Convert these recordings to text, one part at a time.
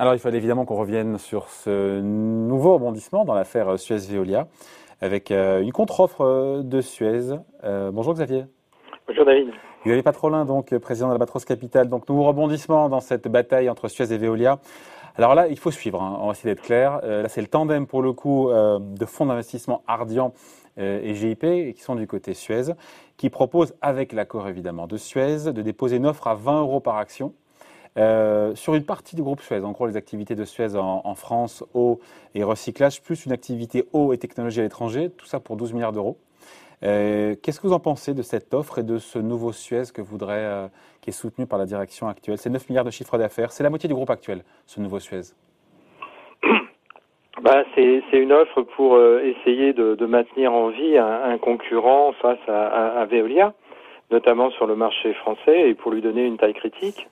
Alors, il fallait évidemment qu'on revienne sur ce nouveau rebondissement dans l'affaire Suez-Veolia avec euh, une contre-offre euh, de Suez. Euh, bonjour Xavier. Bonjour David. Xavier Patrolin, donc président de la Batros Capital. Donc, nouveau rebondissement dans cette bataille entre Suez et Veolia. Alors là, il faut suivre, hein. on va essayer d'être clair. là, c'est le tandem pour le coup de fonds d'investissement Ardian et GIP, qui sont du côté Suez, qui propose, avec l'accord évidemment de Suez, de déposer une offre à 20 euros par action euh, sur une partie du groupe Suez, en gros les activités de Suez en, France, eau et recyclage, plus une activité eau et technologie à l'étranger, tout ça pour 12 milliards d'euros. Euh, qu'est-ce que vous en pensez de cette offre et de ce nouveau Suez que voudrait, euh, qui est soutenu par la direction actuelle? C'est 9 milliards de chiffre d'affaires, c'est la moitié du groupe actuel, ce nouveau Suez. Bah, c'est une offre pour essayer de, maintenir en vie un, concurrent face à, à Veolia, notamment sur le marché français, et pour lui donner une taille critique.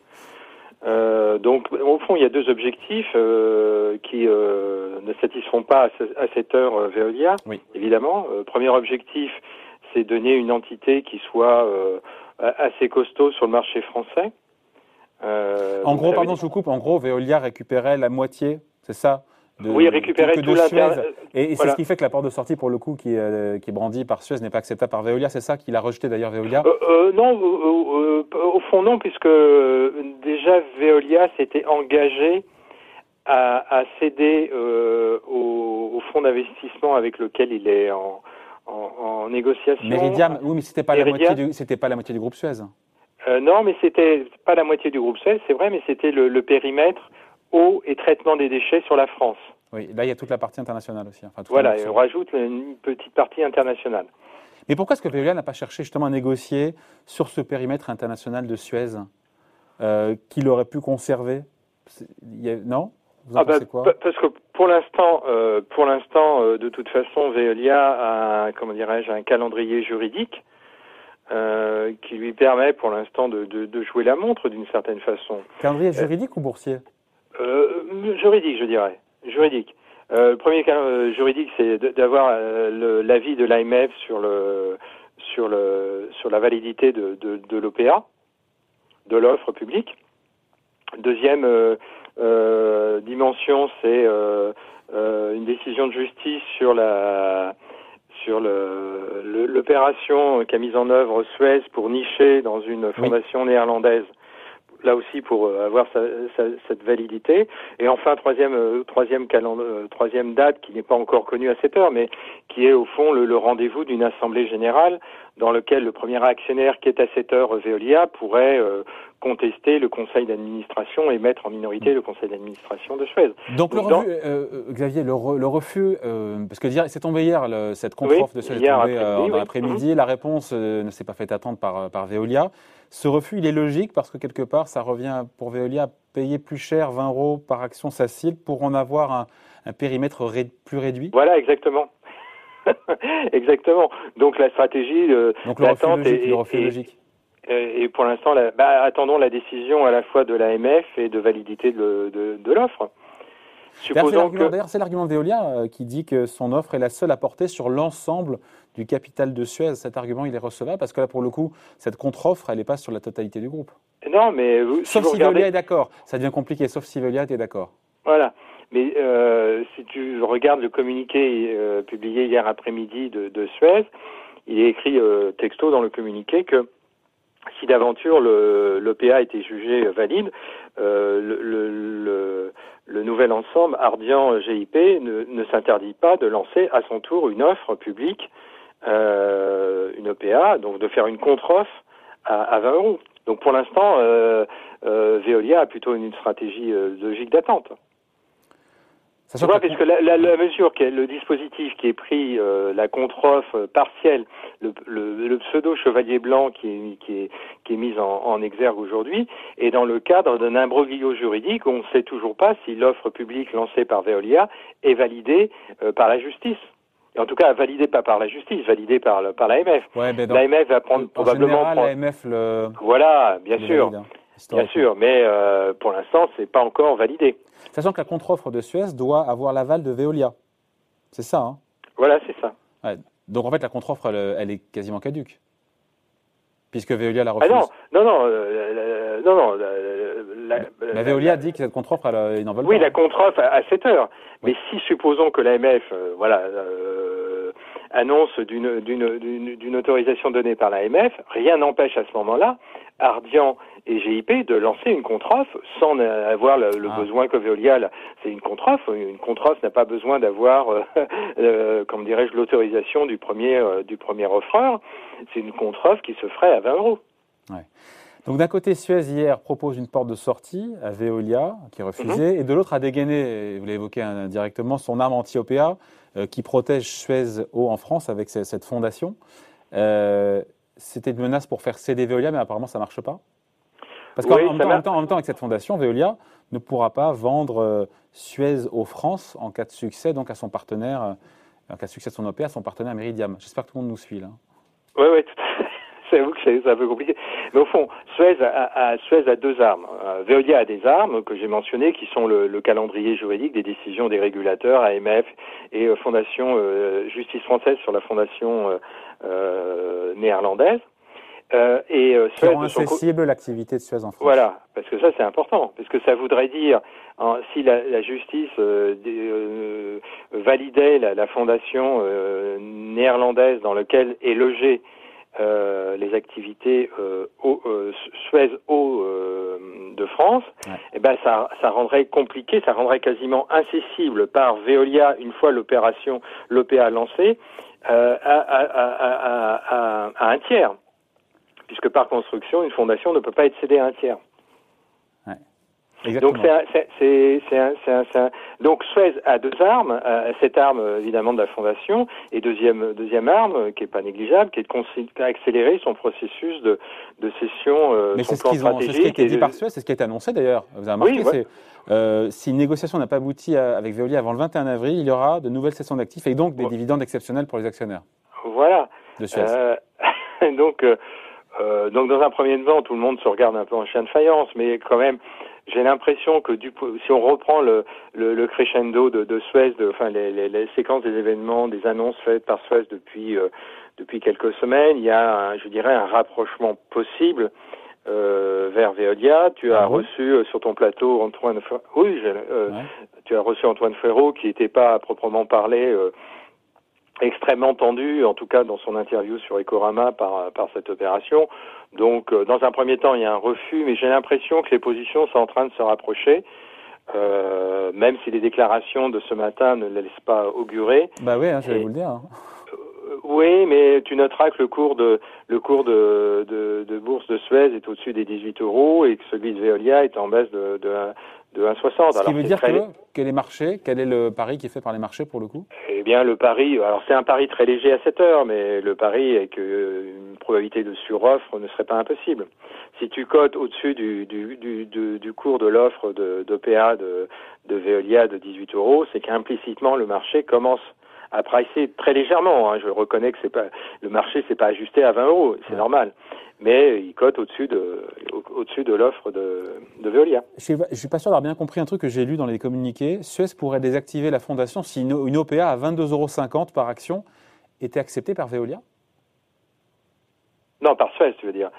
Euh, donc, au fond, il y a deux objectifs euh, qui euh, ne satisfont pas à, cette heure Veolia, oui. évidemment. Premier objectif, c'est donner une entité qui soit assez costaud sur le marché français. en gros, pardon, je vous coupe. En gros, Veolia récupérait la moitié, c'est ça oui, récupérer tout Suez. Et, c'est ce qui fait que la porte de sortie, pour le coup, qui, est, qui est brandie par Suez, n'est pas acceptable par Veolia. C'est ça qu'il a rejeté d'ailleurs Veolia? Euh, euh, Non, au fond non, puisque déjà Veolia s'était engagé à, céder euh, au, fonds d'investissement avec lequel il est en, en, négociation. Meridiam, oui, mais c'était pas la moitié du, c'était pas la moitié du groupe Suez. non, mais c'était pas la moitié du groupe Suez, c'est vrai, mais c'était le périmètre eau et traitement des déchets sur la France. Oui, là il y a toute la partie internationale aussi. voilà, et on rajoute une petite partie internationale. Mais pourquoi est-ce que Veolia n'a pas cherché justement à négocier sur ce périmètre international de Suez euh, qu'il aurait pu conserver? Non? Vous en ah bah, quoi? Parce que pour l'instant, euh, pour l'instant, euh, de toute façon, Veolia a, comment dirais-je, un calendrier juridique qui lui permet pour l'instant de, de, de, jouer la montre d'une certaine façon. Calendrier juridique ou boursier? Juridique, je dirais. Juridique. Euh, le premier cas euh, juridique, c'est d'avoir l'avis de l'AMF sur le sur le sur la validité de, de, de l'OPA, de l'offre publique. Deuxième dimension, c'est une décision de justice sur la sur l'opération qu'a mise en œuvre Suez pour nicher dans une fondation néerlandaise là aussi pour euh, avoir sa, sa, cette validité. Et enfin, troisième, euh, troisième, euh, troisième date qui n'est pas encore connue à cette heure, mais qui est au fond le, le rendez-vous d'une assemblée générale dans lequel le premier actionnaire qui est à cette heure Veolia pourrait contester le conseil d'administration et mettre en minorité le conseil d'administration de Suez. Donc, le refus, Xavier, le, refus, parce que c'est tombé hier, cette contre-offre de Suez est tombée dans l'après-midi, la réponse ne s'est pas fait attendre par, par Veolia. Ce refus, il est logique parce que quelque part, ça revient pour Veolia à payer plus cher 20 euros par action Sacil pour en avoir un, périmètre plus réduit Voilà, exactement. exactement. Donc la stratégie euh, Donc le refus logique, est, le refus logique. Et pour l'instant, bah, attendons la décision à la fois de l'AMF et de validité de, de l'offre. D'ailleurs, c'est l'argument de Veolia euh, qui dit que son offre est la seule à porter sur l'ensemble du capital de Suez. Cet argument, il est recevable parce que là, pour le coup, cette contre-offre, elle n'est pas sur la totalité du groupe. Non, mais sauf si, Veolia est d'accord. Ça devient compliqué. Sauf si Veolia est d'accord. Voilà. Mais euh, si tu regardes le communiqué euh, publié hier après-midi de, Suez, il est écrit texto dans le communiqué que si d'aventure l'OPA a été jugé valide, le, le nouvel ensemble Ardian GIP ne, ne s'interdit pas de lancer à son tour une offre publique, euh, une OPA, donc de faire une contre-offre à, à, 20 euros. Donc pour l'instant, euh, euh, Veolia a plutôt une stratégie euh, logique d'attente. Ça vois, puisque la, la, la, mesure, qui est, le dispositif qui est pris, euh, la contre-offre partielle, le, le, le, pseudo chevalier blanc qui est, qui est, qui est mis en, en exergue aujourd'hui, est dans le cadre d'un imbroglio juridique où on ne sait toujours pas si l'offre publique lancée par Veolia est validée euh, par la justice. En tout cas, validée pas par la justice, validée par, par l'AMF. Ouais, L'AMF va prendre probablement. l'AMF le. Voilà, bien sûr. Hein, bien sûr, mais euh, pour l'instant, c'est pas encore validé. Sachant que la contre-offre de Suez doit avoir l'aval de Veolia. C'est ça, hein? Voilà, c'est ça. Donc en fait, la contre-offre, elle, est quasiment caduque. puisque Veolia la refuse. Ah non, non, non, euh, non, non. La, Veolia dit que cette contre-offre, elle, n'en Oui, la contre-offre à, 7 heures. Mais si, supposons que l'AMF, euh, voilà, euh, annonce d'une autorisation donnée par l'AMF, rien n'empêche à ce moment-là Ardian et GIP de lancer une contre-offre sans avoir le, ah. besoin que Veolia, c'est une contre-offre. Une contre-offre n'a pas besoin d'avoir, euh, euh, comme dirais-je, l'autorisation du premier euh, du premier offreur. C'est une contre-offre qui se ferait à 20 euros. Ouais. Donc d'un côté, Suez hier propose une porte de sortie à Veolia qui est refusée, mhm. et de l'autre a dégainé, vous l'avez évoqué indirectement, son arme anti-OPA qui protège Suez Eau en France avec cette fondation. C'était une menace pour faire céder Veolia, mais apparemment ça ne marche pas. Parce qu'en même, temps, en même temps, avec cette fondation, Veolia ne pourra pas vendre euh, Suez aux France en cas de succès, donc à son partenaire, euh, en cas de succès de son OP, à son partenaire Meridiam. J'espère que tout le monde nous suit là. Oui, oui, tout à fait. Que c'est un peu compliqué. Mais au fond, Suez a, Suez a deux armes. Euh, Veolia a des armes que j'ai mentionnées, qui sont le, calendrier juridique des décisions des régulateurs, AMF et Fondation Justice française sur la fondation néerlandaise. Euh, et euh, Suez, incessible l'activité de Suez en France. Voilà, parce que ça c'est important, parce que ça voudrait dire si la, la justice euh, euh validait la, la fondation euh, néerlandaise dans laquelle est logée les activités Suez Eau de France, ouais. eh ben ça, ça rendrait compliqué, ça rendrait quasiment incessible par Veolia une fois l'opération l'OPA lancée à, à, à, à un tiers puisque par construction, une fondation ne peut pas être cédée à un tiers. Donc c'est un, donc Suez a deux armes, euh, cette arme évidemment de la fondation et deuxième deuxième arme qui est pas négligeable, qui est de accélérer son processus de, de cession. Euh, Mais c'est ce, qu'ils ont, ce qui a été dit par Suez, c'est ce qui a été annoncé d'ailleurs. Vous avez remarqué, c'est euh, si une négociation n'a pas abouti avec Veolia avant le 21 avril, il y aura de nouvelles cessions d'actifs et donc des dividendes exceptionnels pour les actionnaires. Voilà. De Suez. Euh, donc euh, donc dans un premier temps, tout le monde se regarde un peu en chien de faïence, mais quand même, j'ai l'impression que du, si on reprend le, le, le crescendo de, de Suez, de, enfin les, les, les, séquences des événements, des annonces faites par Suez depuis euh, depuis quelques semaines, il y a, un, je dirais, un rapprochement possible euh, vers Veolia. Tu as ah reçu euh, sur ton plateau Antoine, oui, euh, tu as reçu Antoine Ferraud, qui n'était pas à proprement parler extrêmement tendu, en tout cas dans son interview sur Ecorama par, par cette opération. Donc, euh, dans un premier temps, il y a un refus, mais j'ai l'impression que les positions sont en train de se rapprocher. Euh, même si les déclarations de ce matin ne laissent pas augurer. Bah oui, hein, j'allais vous le dire. Hein. Euh, oui, mais tu noteras que le cours de le cours de, de, de bourse de Suez est au-dessus des 18 euros et que celui de Veolia est en baisse de, de, de 1,60. Ce qui veut dire que, que, les marchés, quel est le pari qui est fait par les marchés pour le coup? Eh bien, le pari, alors c'est un pari très léger à 7 heures, mais le pari est qu'une probabilité de suroffre ne serait pas impossible. Si tu cotes au-dessus du, du, du, du, du cours de l'offre d'OPA de, de, de Veolia de 18 euros, c'est qu'implicitement le marché commence à pricer très légèrement. Hein. Je reconnais que c'est pas le marché s'est pas ajusté à 20 euros, c'est normal mais il cote au-dessus de, au-dessus de l'offre de, de Veolia. Je ne suis pas sûr d'avoir bien compris un truc que j'ai lu dans les communiqués. Suez pourrait désactiver la fondation si une, OPA à 22,50 euros par action était acceptée par Veolia? Non, par Suez, tu veux dire.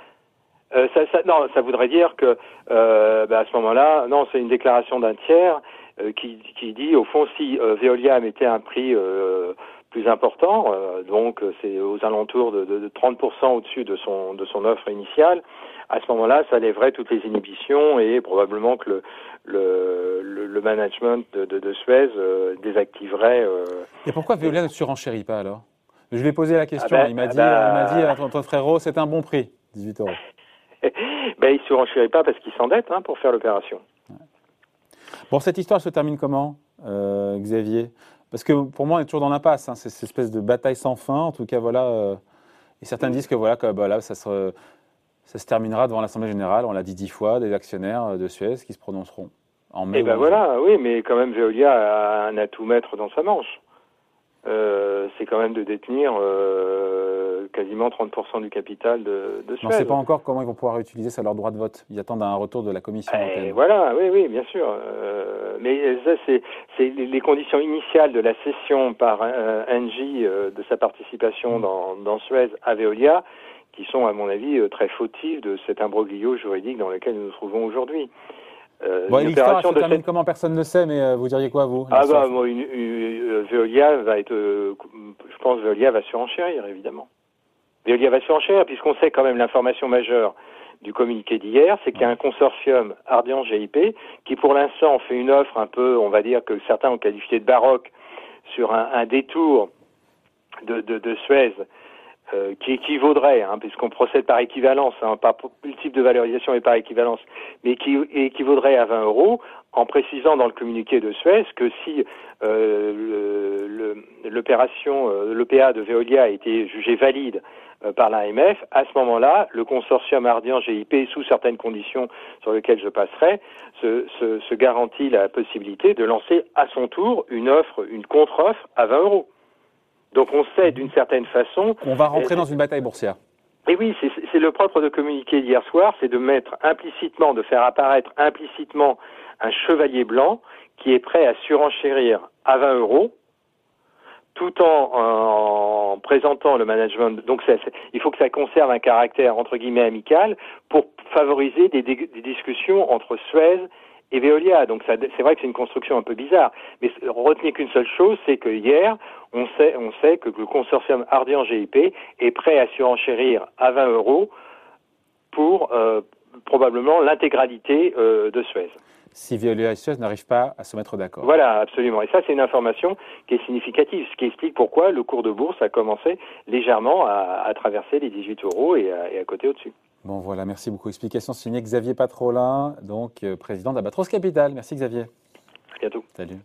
Euh, ça, ça, non, ça voudrait dire que euh, bah, à ce moment-là, non, c'est une déclaration d'un tiers euh, qui, qui, dit au fond si Veolia mettait un prix plus important, euh, donc c'est aux alentours de, de, de 30% au-dessus de son, de son offre initiale, à ce moment-là, ça lèverait toutes les inhibitions et probablement que le, le, le, management de, de, de Suez euh, désactiverait. Euh, et pourquoi Veolia ne surenchérit pas alors? Je lui ai posé la question, ah ben, il m'a dit, ah dit, ben... il m'a dit, frérot, c'est un bon prix, 18 euros. ben, il ne surenchérit pas parce qu'il s'endette hein, pour faire l'opération. Bon, cette histoire se termine comment, Xavier? Parce que pour moi, on est toujours dans l'impasse. Hein, c'est cette espèce de bataille sans fin. En tout cas, voilà. Euh, et certains disent que voilà, que, bah, ça, se, ça se terminera devant l'Assemblée générale. On l'a dit dix fois, des actionnaires de Suez qui se prononceront en mai. Et eh ben voilà, oui, mais quand même, Veolia a un atout maître dans sa manche. Euh, c'est quand même de détenir euh, quasiment 30% du capital de, de Suez. On ne sait pas encore comment ils vont pouvoir utiliser ça, leur droit de vote. Ils attendent un retour de la Commission eh, européenne. Voilà, oui, oui, bien sûr. Euh, mais ça, c'est les conditions initiales de la cession par euh, Engie euh, de sa participation mm. dans, dans Suez à Veolia qui sont, à mon avis, très fautifs de cet imbroglio juridique dans lequel nous nous trouvons aujourd'hui. Euh, bon, se termine comment Personne ne sait, mais vous diriez quoi, vous Ah bah, moi, une, Veolia va être, je pense, Veolia va surenchérir, évidemment. Veolia va surenchérir, puisqu'on sait quand même l'information majeure du communiqué d'hier, c'est qu'il y a un consortium Ardian GIP qui pour l'instant fait une offre un peu, on va dire que certains ont qualifié de baroque, sur un, détour de, de, Suez euh, qui équivaudrait, hein, puisqu'on procède par équivalence, hein, pas le type de valorisation est par équivalence, mais qui équivaudrait à 20 euros, en précisant dans le communiqué de Suez que si euh, l'opération, euh, l'OPA de Veolia a été jugée valide euh, par l'AMF, à ce moment-là, le consortium Ardian GIP, sous certaines conditions sur lesquelles je passerai, se, se, se, garantit la possibilité de lancer à son tour une offre, une contre-offre à 20 euros. Donc on sait d'une certaine façon. On va rentrer dans une bataille boursière. Et oui, c'est le propre de communiquer d'hier soir, c'est de mettre implicitement, de faire apparaître implicitement un chevalier blanc qui est prêt à surenchérir à 20 euros tout en, présentant le management. Donc, il faut que ça conserve un caractère entre guillemets amical pour favoriser des, discussions entre Suez et Veolia. Donc, c'est vrai que c'est une construction un peu bizarre. Mais retenez qu'une seule chose, c'est que hier, on sait, on sait que le consortium Ardian GIP est prêt à surenchérir à 20 euros pour euh, probablement l'intégralité euh, de Suez si Veolia et Suez n'arrivent pas à se mettre d'accord. Voilà, absolument. Et ça, c'est une information qui est significative, ce qui explique pourquoi le cours de bourse a commencé légèrement à, traverser les 18 euros et à, côté au-dessus. Bon, voilà, merci beaucoup. Explication signée Xavier Patrolin, donc euh, président d'Abatros Capital. Merci Xavier. À bientôt. Salut.